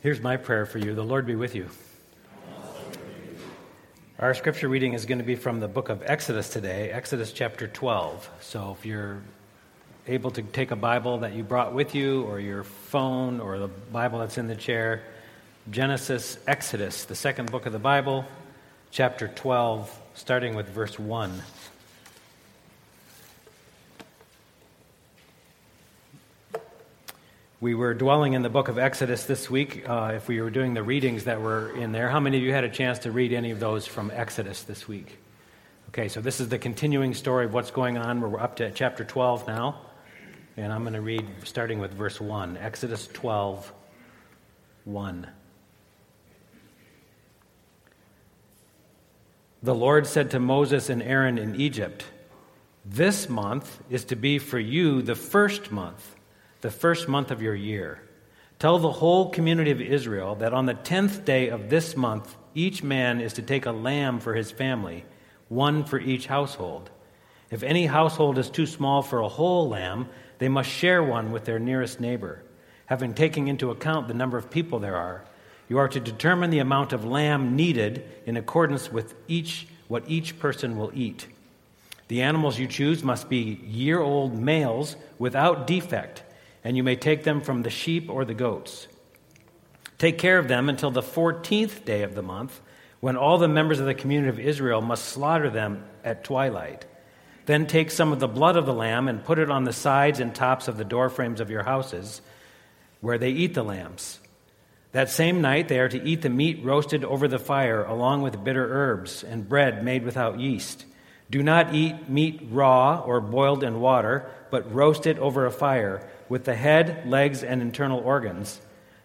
Here's my prayer for you. The Lord be with you. Our scripture reading is going to be from the book of Exodus today, Exodus chapter 12. So if you're able to take a Bible that you brought with you, or your phone, or the Bible that's in the chair, Genesis, Exodus, the second book of the Bible, chapter 12, starting with verse 1. We were dwelling in the book of Exodus this week. Uh, if we were doing the readings that were in there, how many of you had a chance to read any of those from Exodus this week? Okay, so this is the continuing story of what's going on. We're up to chapter 12 now. And I'm going to read starting with verse 1. Exodus 12, 1. The Lord said to Moses and Aaron in Egypt, This month is to be for you the first month the first month of your year. Tell the whole community of Israel that on the tenth day of this month, each man is to take a lamb for his family, one for each household. If any household is too small for a whole lamb, they must share one with their nearest neighbor. Having taken into account the number of people there are, you are to determine the amount of lamb needed in accordance with each what each person will eat. The animals you choose must be year old males without defect and you may take them from the sheep or the goats. Take care of them until the 14th day of the month, when all the members of the community of Israel must slaughter them at twilight. Then take some of the blood of the lamb and put it on the sides and tops of the doorframes of your houses, where they eat the lambs. That same night they are to eat the meat roasted over the fire, along with bitter herbs and bread made without yeast. Do not eat meat raw or boiled in water, but roast it over a fire with the head, legs, and internal organs.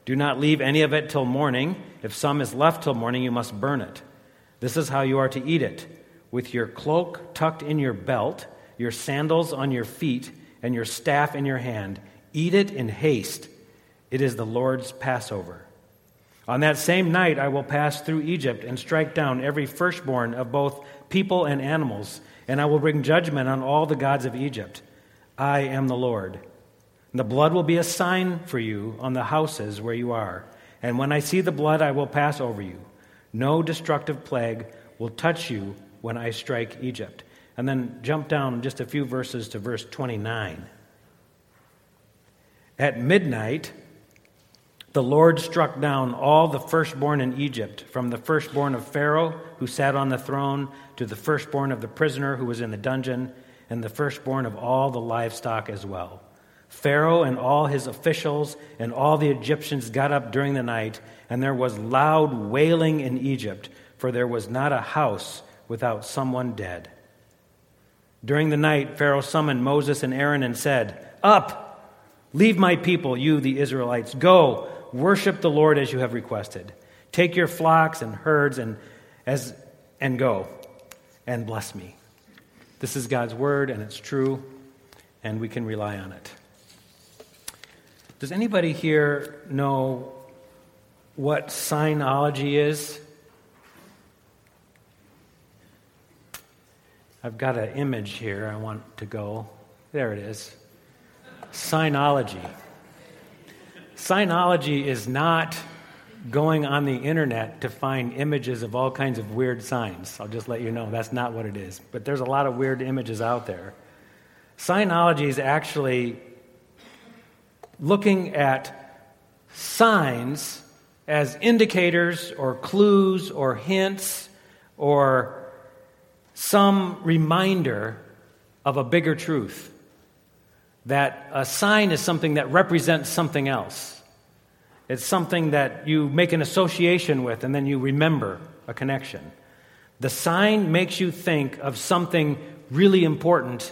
Do not leave any of it till morning. If some is left till morning, you must burn it. This is how you are to eat it with your cloak tucked in your belt, your sandals on your feet, and your staff in your hand. Eat it in haste. It is the Lord's Passover. On that same night, I will pass through Egypt and strike down every firstborn of both people and animals, and I will bring judgment on all the gods of Egypt. I am the Lord. The blood will be a sign for you on the houses where you are. And when I see the blood, I will pass over you. No destructive plague will touch you when I strike Egypt. And then jump down just a few verses to verse 29. At midnight, the Lord struck down all the firstborn in Egypt, from the firstborn of Pharaoh, who sat on the throne, to the firstborn of the prisoner who was in the dungeon, and the firstborn of all the livestock as well. Pharaoh and all his officials and all the Egyptians got up during the night, and there was loud wailing in Egypt, for there was not a house without someone dead. During the night, Pharaoh summoned Moses and Aaron and said, Up, leave my people, you, the Israelites. Go, worship the Lord as you have requested. Take your flocks and herds and, as, and go, and bless me. This is God's word, and it's true, and we can rely on it. Does anybody here know what signology is? I've got an image here I want to go. There it is. Signology. Signology is not going on the internet to find images of all kinds of weird signs. I'll just let you know that's not what it is. But there's a lot of weird images out there. Signology is actually looking at signs as indicators or clues or hints or some reminder of a bigger truth. That a sign is something that represents something else. It's something that you make an association with and then you remember a connection. The sign makes you think of something really important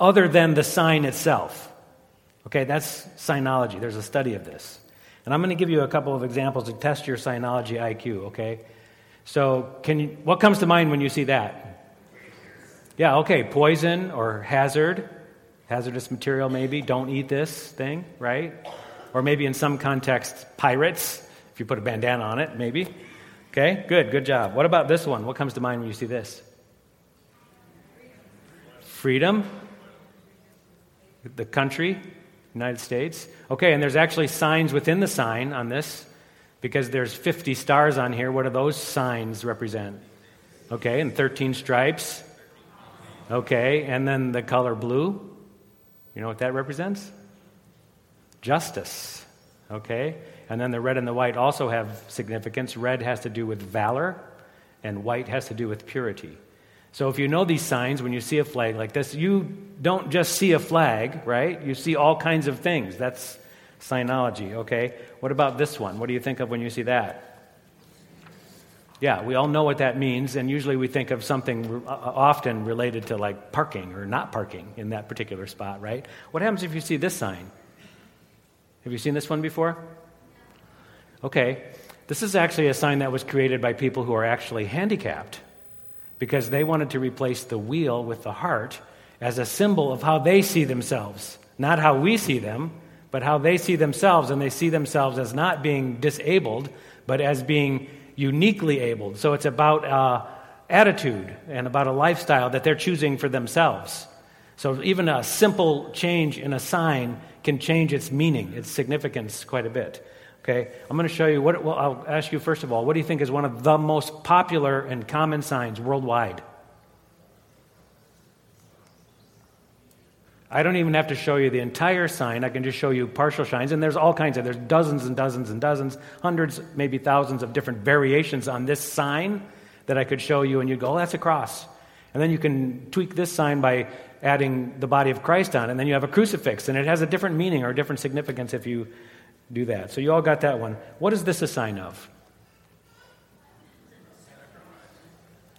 other than the sign itself. Okay, that's signology. There's a study of this. And I'm going to give you a couple of examples to test your signology IQ, okay? So, can you, what comes to mind when you see that? Yeah, okay, poison or hazard, hazardous material maybe. Don't eat this thing, right? Or maybe in some context, pirates, if you put a bandana on it, maybe. Okay, good, good job. What about this one? What comes to mind when you see this? Freedom. The country, United States. Okay, and there's actually signs within the sign on this Because there's 50 stars on here. What do those signs represent? Okay, and 13 stripes. Okay, and then the color blue. You know what that represents? Justice. Okay? And then the red and the white also have significance. Red has to do with valor, and white has to do with purity. So if you know these signs, when you see a flag like this, you don't just see a flag, right? You see all kinds of things. That's signology, okay? What about this one? What do you think of when you see that? Yeah, we all know what that means, and usually we think of something uh, often related to like parking or not parking in that particular spot, right? What happens if you see this sign? Have you seen this one before? Okay, this is actually a sign that was created by people who are actually handicapped because they wanted to replace the wheel with the heart as a symbol of how they see themselves. Not how we see them, but how they see themselves, and they see themselves as not being disabled, but as being uniquely abled. So it's about uh, attitude and about a lifestyle that they're choosing for themselves. So even a simple change in a sign can change its meaning, its significance quite a bit. Okay, I'm going to show you what. Well, I'll ask you first of all, what do you think is one of the most popular and common signs worldwide? I don't even have to show you the entire sign. I can just show you partial signs. And there's all kinds of, there's dozens and dozens and dozens, hundreds, maybe thousands of different variations on this sign that I could show you. And you'd go, oh, that's a cross. And then you can tweak this sign by adding the body of Christ on. And then you have a crucifix. And it has a different meaning or a different significance if you do that. So you all got that one. What is this a sign of?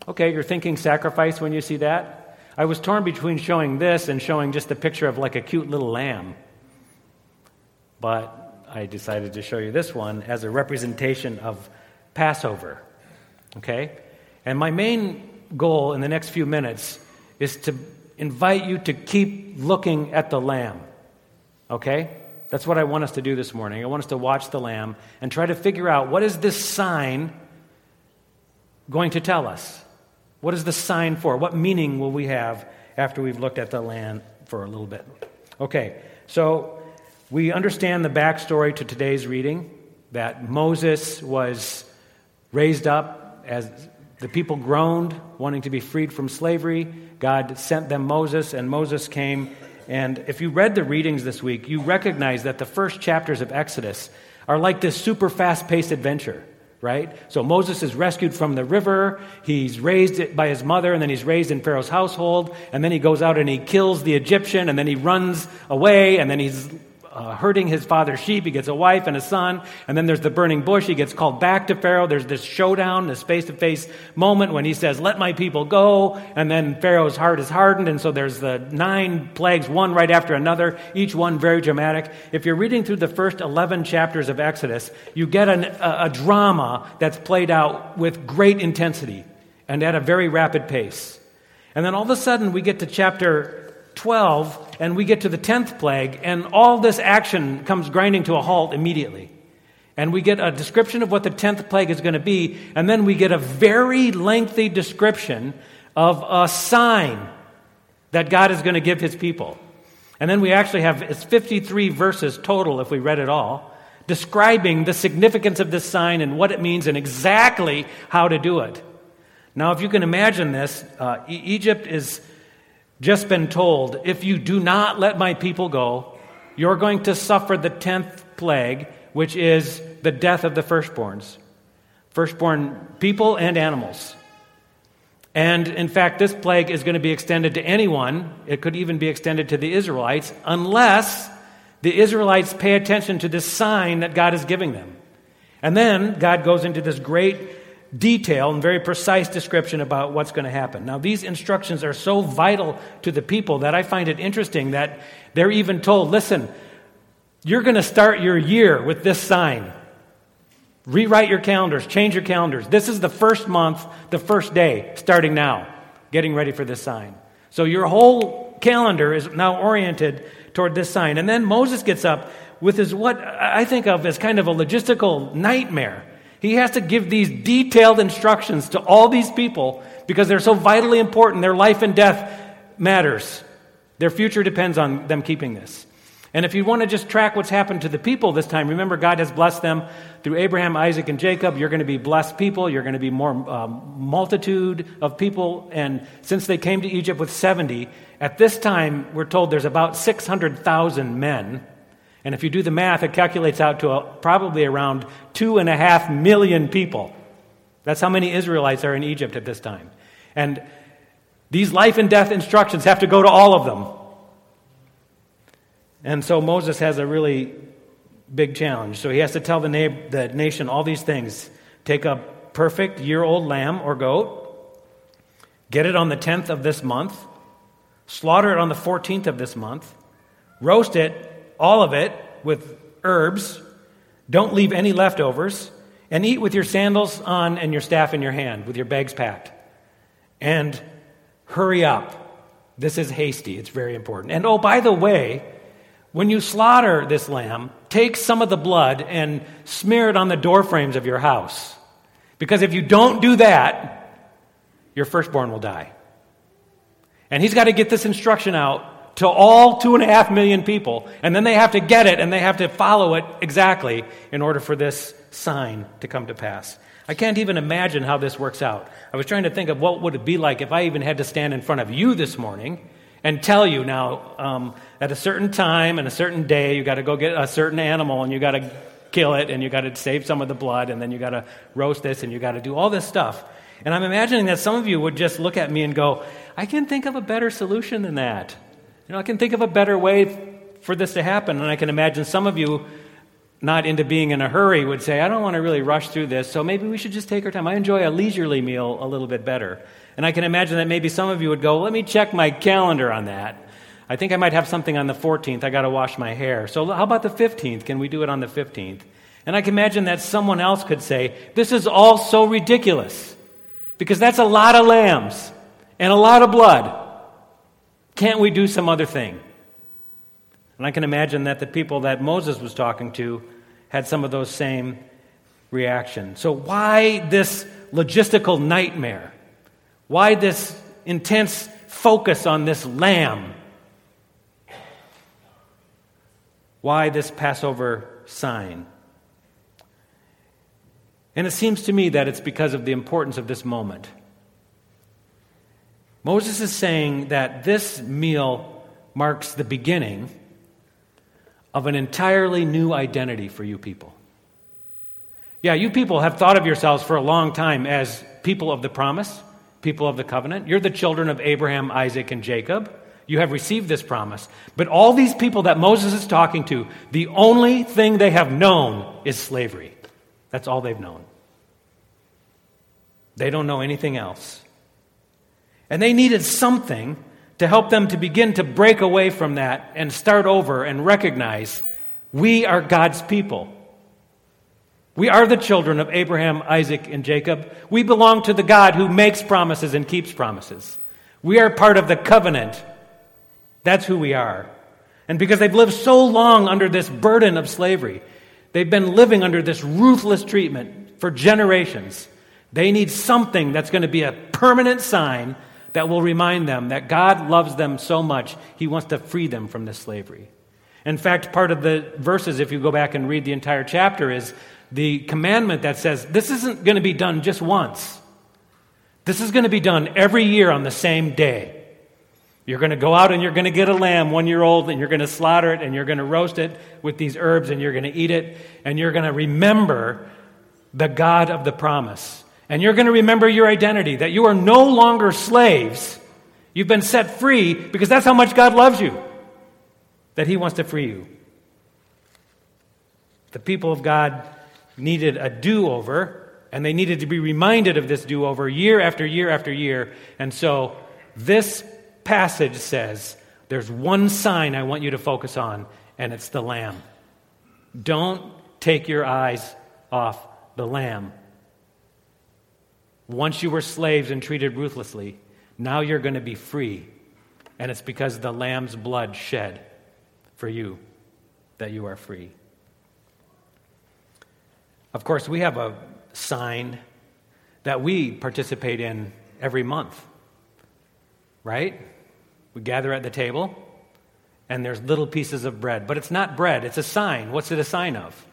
Okay, you're thinking sacrifice when you see that? I was torn between showing this and showing just a picture of like a cute little lamb. But I decided to show you this one as a representation of Passover. Okay? And my main goal in the next few minutes is to invite you to keep looking at the lamb. Okay? That's what I want us to do this morning. I want us to watch the lamb and try to figure out what is this sign going to tell us? What is the sign for? What meaning will we have after we've looked at the land for a little bit? Okay, so we understand the backstory to today's reading that Moses was raised up as the people groaned, wanting to be freed from slavery. God sent them Moses, and Moses came and if you read the readings this week, you recognize that the first chapters of Exodus are like this super fast paced adventure, right? So Moses is rescued from the river. He's raised by his mother, and then he's raised in Pharaoh's household. And then he goes out and he kills the Egyptian, and then he runs away, and then he's uh, herding his father's sheep. He gets a wife and a son. And then there's the burning bush. He gets called back to Pharaoh. There's this showdown, this face to face moment when he says, Let my people go. And then Pharaoh's heart is hardened. And so there's the nine plagues, one right after another, each one very dramatic. If you're reading through the first 11 chapters of Exodus, you get an, a, a drama that's played out with great intensity and at a very rapid pace. And then all of a sudden, we get to chapter 12 and we get to the 10th plague, and all this action comes grinding to a halt immediately. And we get a description of what the 10th plague is going to be, and then we get a very lengthy description of a sign that God is going to give his people. And then we actually have it's 53 verses total if we read it all, describing the significance of this sign and what it means and exactly how to do it. Now, if you can imagine this, uh, Egypt is just been told, if you do not let my people go, you're going to suffer the tenth plague, which is the death of the firstborns. Firstborn people and animals. And in fact, this plague is going to be extended to anyone. It could even be extended to the Israelites, unless the Israelites pay attention to this sign that God is giving them. And then God goes into this great detail and very precise description about what's going to happen. Now, these instructions are so vital to the people that I find it interesting that they're even told listen, you're going to start your year with this sign. Rewrite your calendars, change your calendars. This is the first month, the first day, starting now, getting ready for this sign. So your whole calendar is now oriented toward this sign. And then Moses gets up with his what I think of as kind of a logistical nightmare. He has to give these detailed instructions to all these people because they're so vitally important. Their life and death matters. Their future depends on them keeping this. And if you want to just track what's happened to the people this time, remember God has blessed them through Abraham, Isaac, and Jacob, you're going to be blessed people. You're going to be more um, multitude of people. And since they came to Egypt with 70, at this time, we're told there's about 600,000 men. And if you do the math, it calculates out to a, probably around two and a half million people. That's how many Israelites are in Egypt at this time. And these life and death instructions have to go to all of them. And so Moses has a really big challenge. So he has to tell the, na- the nation all these things. Take a perfect year old lamb or goat, get it on the 10th of this month, slaughter it on the 14th of this month, roast it, all of it, with herbs. Don't leave any leftovers. And eat with your sandals on and your staff in your hand, with your bags packed. And hurry up. This is hasty. It's very important. And oh, by the way, when you slaughter this lamb, take some of the blood and smear it on the door frames of your house. Because if you don't do that, your firstborn will die. And he's got to get this instruction out to all two and a half million people. And then they have to get it and they have to follow it exactly in order for this sign to come to pass. I can't even imagine how this works out. I was trying to think of what would it be like if I even had to stand in front of you this morning and tell you now um, at a certain time and a certain day you got to go get a certain animal and you got to kill it and you got to save some of the blood and then you got to roast this and you got to do all this stuff and i'm imagining that some of you would just look at me and go i can think of a better solution than that you know i can think of a better way for this to happen and i can imagine some of you not into being in a hurry would say i don't want to really rush through this so maybe we should just take our time i enjoy a leisurely meal a little bit better and I can imagine that maybe some of you would go, let me check my calendar on that. I think I might have something on the 14th. I got to wash my hair. So how about the 15th? Can we do it on the 15th? And I can imagine that someone else could say, this is all so ridiculous because that's a lot of lambs and a lot of blood. Can't we do some other thing? And I can imagine that the people that Moses was talking to had some of those same reactions. So, why this logistical nightmare? Why this intense focus on this lamb? Why this Passover sign? And it seems to me that it's because of the importance of this moment. Moses is saying that this meal marks the beginning of an entirely new identity for you people. Yeah, you people have thought of yourselves for a long time as people of the promise people of the covenant. You're the children of Abraham, Isaac, and Jacob. You have received this promise. But all these people that Moses is talking to, the only thing they have known is slavery. That's all they've known. They don't know anything else. And they needed something to help them to begin to break away from that and start over and recognize we are God's people. We are the children of Abraham, Isaac, and Jacob. We belong to the God who makes promises and keeps promises. We are part of the covenant. That's who we are. And because they've lived so long under this burden of slavery, they've been living under this ruthless treatment for generations. They need something that's going to be a permanent sign that will remind them that God loves them so much, He wants to free them from this slavery. In fact, part of the verses, if you go back and read the entire chapter, is the commandment that says this isn't going to be done just once. This is going to be done every year on the same day. You're going to go out and you're going to get a lamb, one year old, and you're going to slaughter it and you're going to roast it with these herbs and you're going to eat it and you're going to remember the God of the promise. And you're going to remember your identity, that you are no longer slaves. You've been set free because that's how much God loves you, that He wants to free you. The people of God needed a do over, and they needed to be reminded of this do over year after year after year. And so this passage says there's one sign I want you to focus on, and it's the lamb. Don't take your eyes off the lamb. Once you were slaves and treated ruthlessly, now you're going to be free. And it's because the lamb's blood shed for you that you are free. Of course, we have a sign that we participate in every month, right? We gather at the table, and there's little pieces of bread. But it's not bread, it's a sign. What's it a sign of?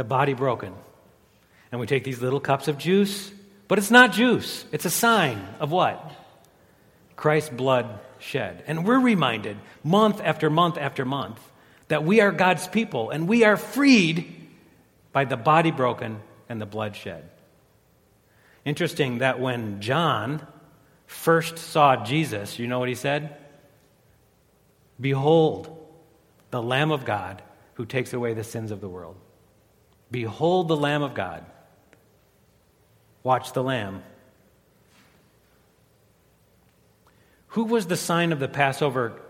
the body broken. And we take these little cups of juice, but it's not juice. It's a sign of what? Christ's blood shed. And we're reminded month after month after month that we are God's people and we are freed by the body broken and the blood shed. Interesting that when John first saw Jesus, you know what he said? Behold, the Lamb of God who takes away the sins of the world. Behold the Lamb of God. Watch the Lamb. Who was the sign of the Passover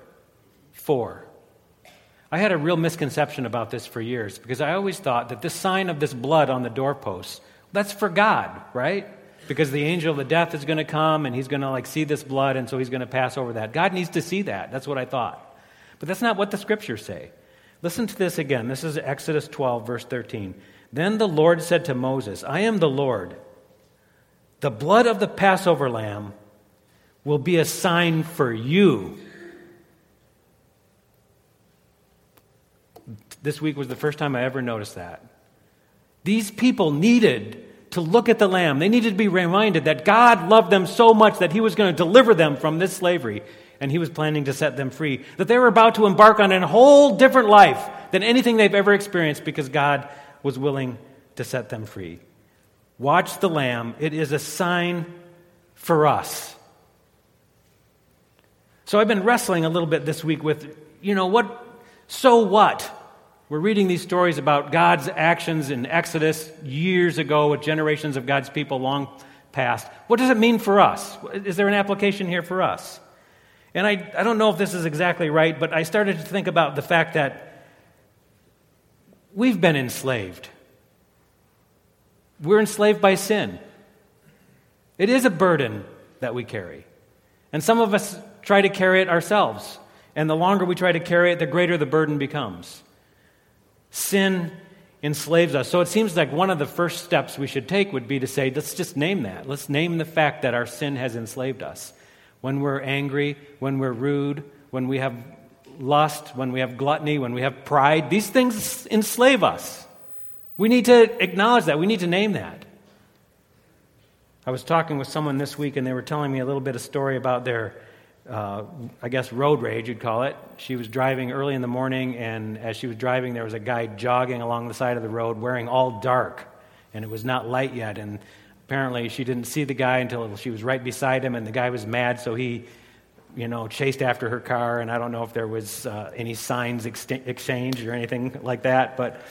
for? I had a real misconception about this for years because I always thought that this sign of this blood on the doorpost, that's for God, right? Because the angel of the death is going to come and he's going to like see this blood and so he's going to pass over that. God needs to see that. That's what I thought. But that's not what the scriptures say. Listen to this again. This is Exodus 12 verse 13. Then the Lord said to Moses, I am the Lord. The blood of the Passover lamb will be a sign for you This week was the first time I ever noticed that. These people needed to look at the Lamb. They needed to be reminded that God loved them so much that He was going to deliver them from this slavery and He was planning to set them free. That they were about to embark on a whole different life than anything they've ever experienced because God was willing to set them free. Watch the Lamb. It is a sign for us. So I've been wrestling a little bit this week with, you know, what, so what? We're reading these stories about God's actions in Exodus years ago with generations of God's people long past. What does it mean for us? Is there an application here for us? And I, I don't know if this is exactly right, but I started to think about the fact that we've been enslaved. We're enslaved by sin. It is a burden that we carry. And some of us try to carry it ourselves. And the longer we try to carry it, the greater the burden becomes. Sin enslaves us. So it seems like one of the first steps we should take would be to say, let's just name that. Let's name the fact that our sin has enslaved us. When we're angry, when we're rude, when we have lust, when we have gluttony, when we have pride, these things enslave us. We need to acknowledge that. We need to name that. I was talking with someone this week, and they were telling me a little bit of story about their uh, I guess, road rage, you'd call it. She was driving early in the morning, and as she was driving, there was a guy jogging along the side of the road wearing all dark, and it was not light yet. And apparently, she didn't see the guy until she was right beside him, and the guy was mad, so he, you know, chased after her car. And I don't know if there was uh, any signs ex- exchanged or anything like that, but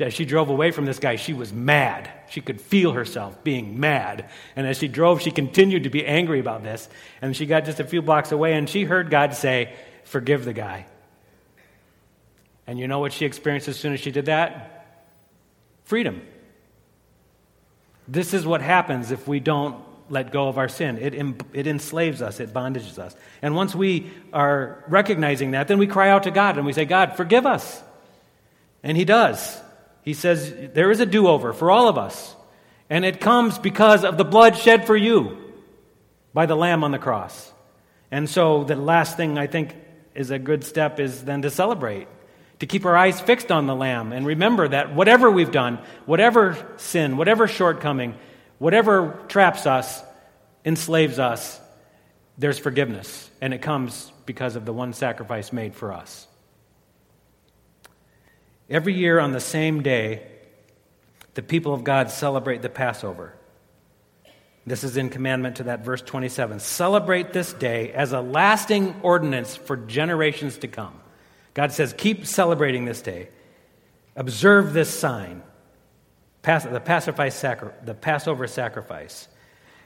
as she drove away from this guy, she was mad. She could feel herself being mad. And as she drove, she continued to be angry about this. And she got just a few blocks away, and she heard God say, Forgive the guy. And you know what she experienced as soon as she did that? Freedom. This is what happens if we don't let go of our sin. It, it enslaves us, it bondages us. And once we are recognizing that, then we cry out to God and we say, God, forgive us. And He does. He says there is a do over for all of us, and it comes because of the blood shed for you by the Lamb on the cross. And so, the last thing I think is a good step is then to celebrate, to keep our eyes fixed on the Lamb, and remember that whatever we've done, whatever sin, whatever shortcoming, whatever traps us, enslaves us, there's forgiveness, and it comes because of the one sacrifice made for us. Every year on the same day, the people of God celebrate the Passover. This is in commandment to that verse 27. Celebrate this day as a lasting ordinance for generations to come. God says, keep celebrating this day. Observe this sign, the, Passover sacrifice.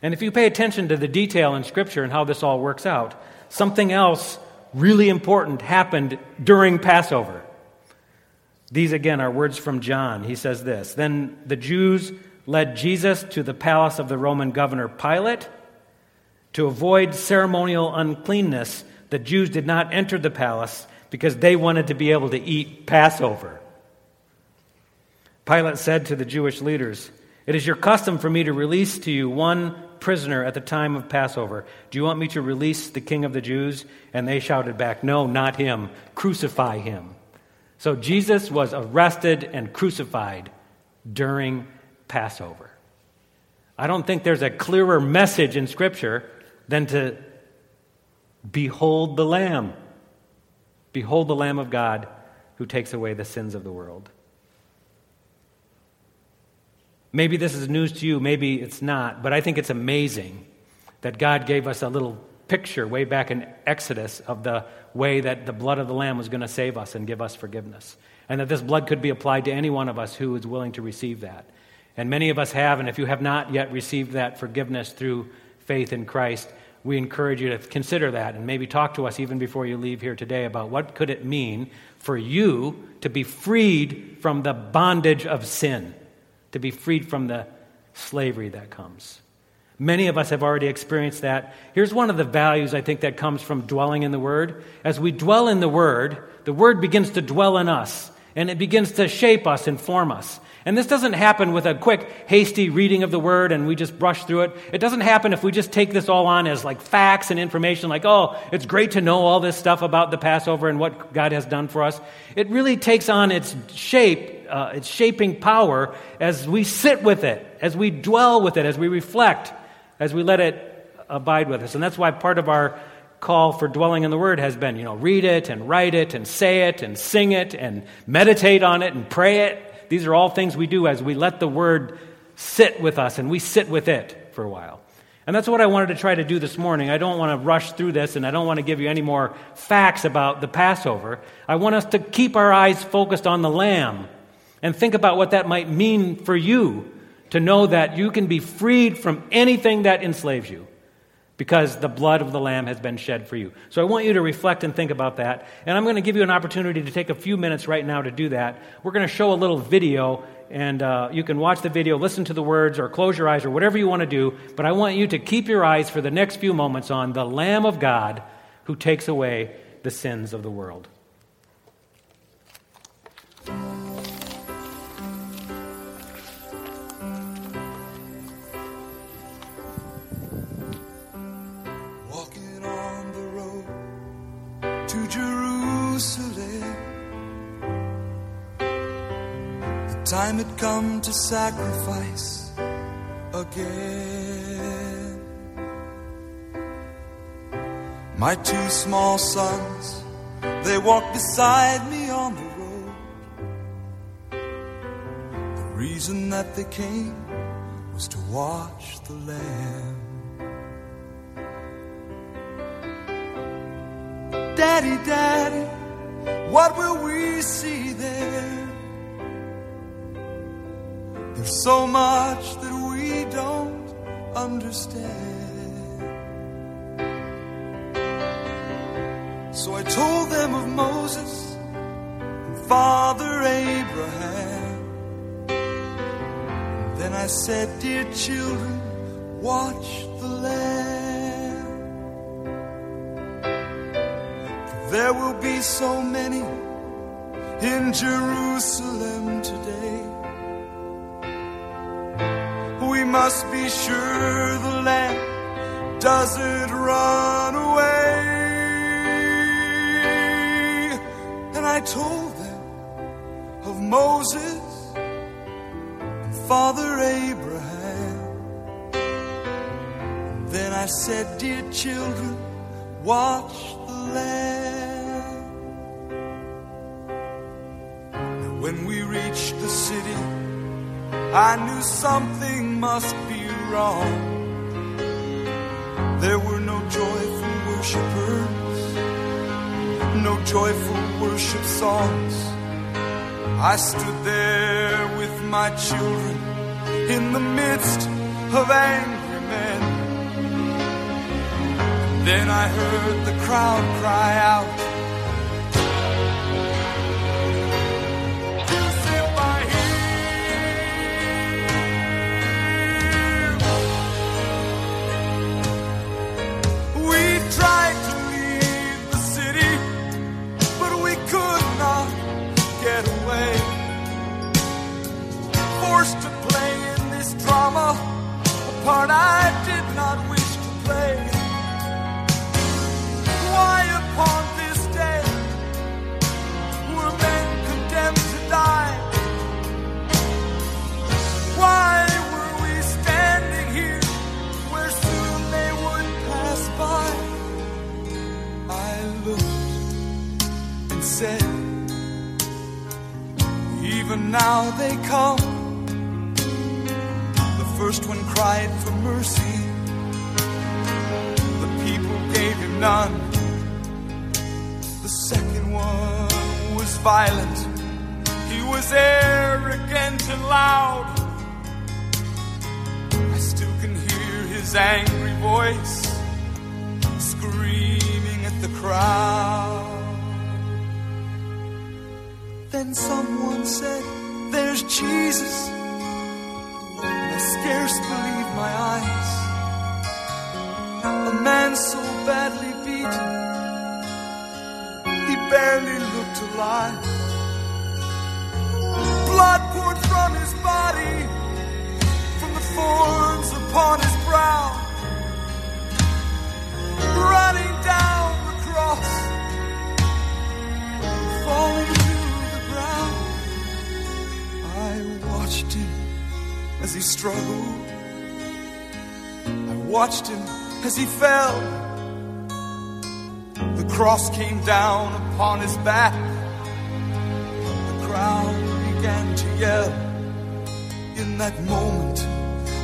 And if you pay attention to the detail in Scripture and how this all works out, something else really important happened during Passover. These again are words from John. He says this Then the Jews led Jesus to the palace of the Roman governor Pilate. To avoid ceremonial uncleanness, the Jews did not enter the palace because they wanted to be able to eat Passover. Pilate said to the Jewish leaders, It is your custom for me to release to you one prisoner at the time of Passover. Do you want me to release the king of the Jews? And they shouted back, No, not him. Crucify him. So Jesus was arrested and crucified during Passover. I don't think there's a clearer message in Scripture than to behold the Lamb. Behold the Lamb of God who takes away the sins of the world. Maybe this is news to you, maybe it's not, but I think it's amazing that God gave us a little picture way back in Exodus of the way that the blood of the Lamb was going to save us and give us forgiveness. And that this blood could be applied to any one of us who is willing to receive that. And many of us have, and if you have not yet received that forgiveness through faith in Christ, we encourage you to consider that and maybe talk to us even before you leave here today about what could it mean for you to be freed from the bondage of sin, to be freed from the slavery that comes. Many of us have already experienced that. Here's one of the values I think that comes from dwelling in the Word. As we dwell in the Word, the Word begins to dwell in us, and it begins to shape us and form us. And this doesn't happen with a quick, hasty reading of the Word and we just brush through it. It doesn't happen if we just take this all on as like facts and information, like, oh, it's great to know all this stuff about the Passover and what God has done for us. It really takes on its shape, uh, its shaping power as we sit with it, as we dwell with it, as we reflect as we let it abide with us. And that's why part of our call for dwelling in the Word has been, you know, read it and write it and say it and sing it and meditate on it and pray it. These are all things we do as we let the Word sit with us and we sit with it for a while. And that's what I wanted to try to do this morning. I don't want to rush through this and I don't want to give you any more facts about the Passover. I want us to keep our eyes focused on the Lamb and think about what that might mean for you to know that you can be freed from anything that enslaves you because the blood of the Lamb has been shed for you. So I want you to reflect and think about that. And I'm going to give you an opportunity to take a few minutes right now to do that. We're going to show a little video, and uh, you can watch the video, listen to the words, or close your eyes, or whatever you want to do. But I want you to keep your eyes for the next few moments on the Lamb of God who takes away the sins of the world. Time had come to sacrifice again. My two small sons, they walked beside me on the road. The reason that they came was to watch the lamb. Daddy, Daddy, what will we see there? So much that we don't understand. So I told them of Moses and Father Abraham. then I said, Dear children, watch the Lamb. For there will be so many in Jerusalem today must be sure the lamb doesn't run away. And I told them of Moses and Father Abraham. then I said, Dear children, watch the lamb. I knew something must be wrong. There were no joyful worshipers, no joyful worship songs. I stood there with my children in the midst of angry men. then I heard the crowd cry out. part I did not wish to play. Why upon this day were men condemned to die? Why were we standing here where soon they would pass by? I looked and said, even now they come the first one cried for mercy. The people gave him none. The second one was violent. He was arrogant and loud. I still can hear his angry voice screaming at the crowd. Then someone said, There's Jesus. Scarce believe my eyes. A man so badly beaten, he barely looked alive. Blood poured from his body, from the thorns upon his brow, running down the cross, falling as he struggled. I watched him as he fell. The cross came down upon his back. The crowd began to yell. In that moment,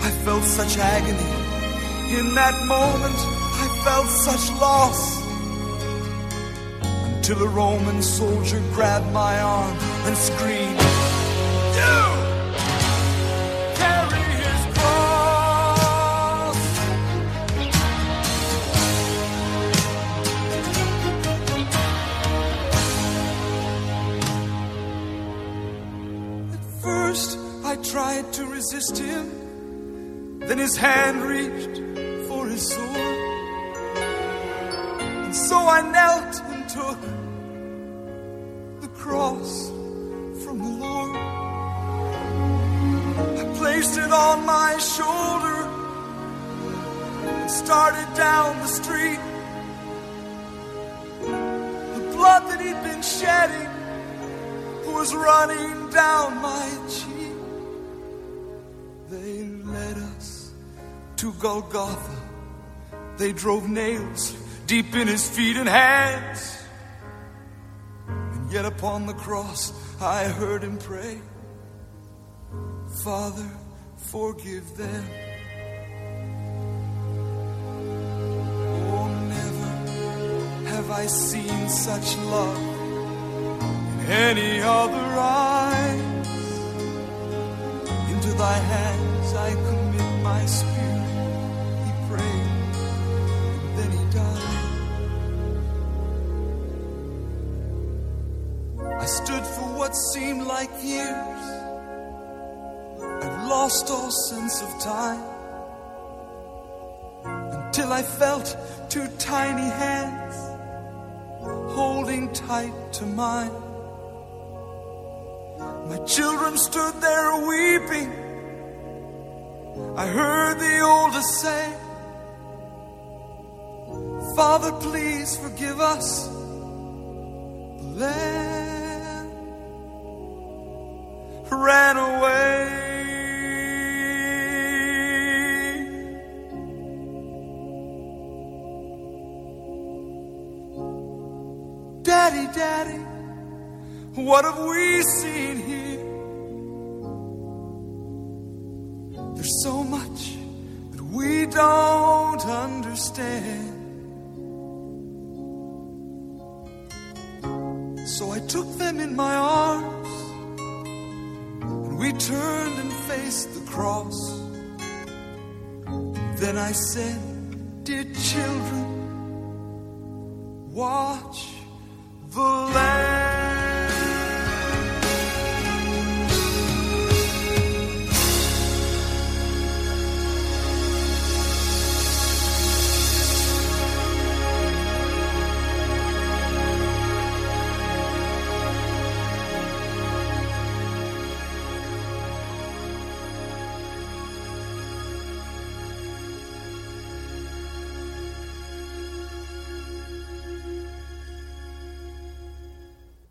I felt such agony. In that moment, I felt such loss. Until a Roman soldier grabbed my arm and screamed, You! Tried to resist him. Then his hand reached for his sword. And so I knelt and took the cross from the Lord. I placed it on my shoulder and started down the street. The blood that he'd been shedding was running down my cheek. To Golgotha. They drove nails deep in his feet and hands. And yet upon the cross, I heard him pray, Father, forgive them. Oh, never have I seen such love in any other eyes. Into thy hands I commit my spirit. Like years. I've lost all sense of time. Until I felt two tiny hands holding tight to mine. My children stood there weeping. I heard the oldest say, Father, please forgive us. Lamb ran away. Daddy, Daddy, what have we seen here? There's so much that we don't understand. So I took them in my arms turned and faced the cross. Then I said, Dear children, watch the Lamb.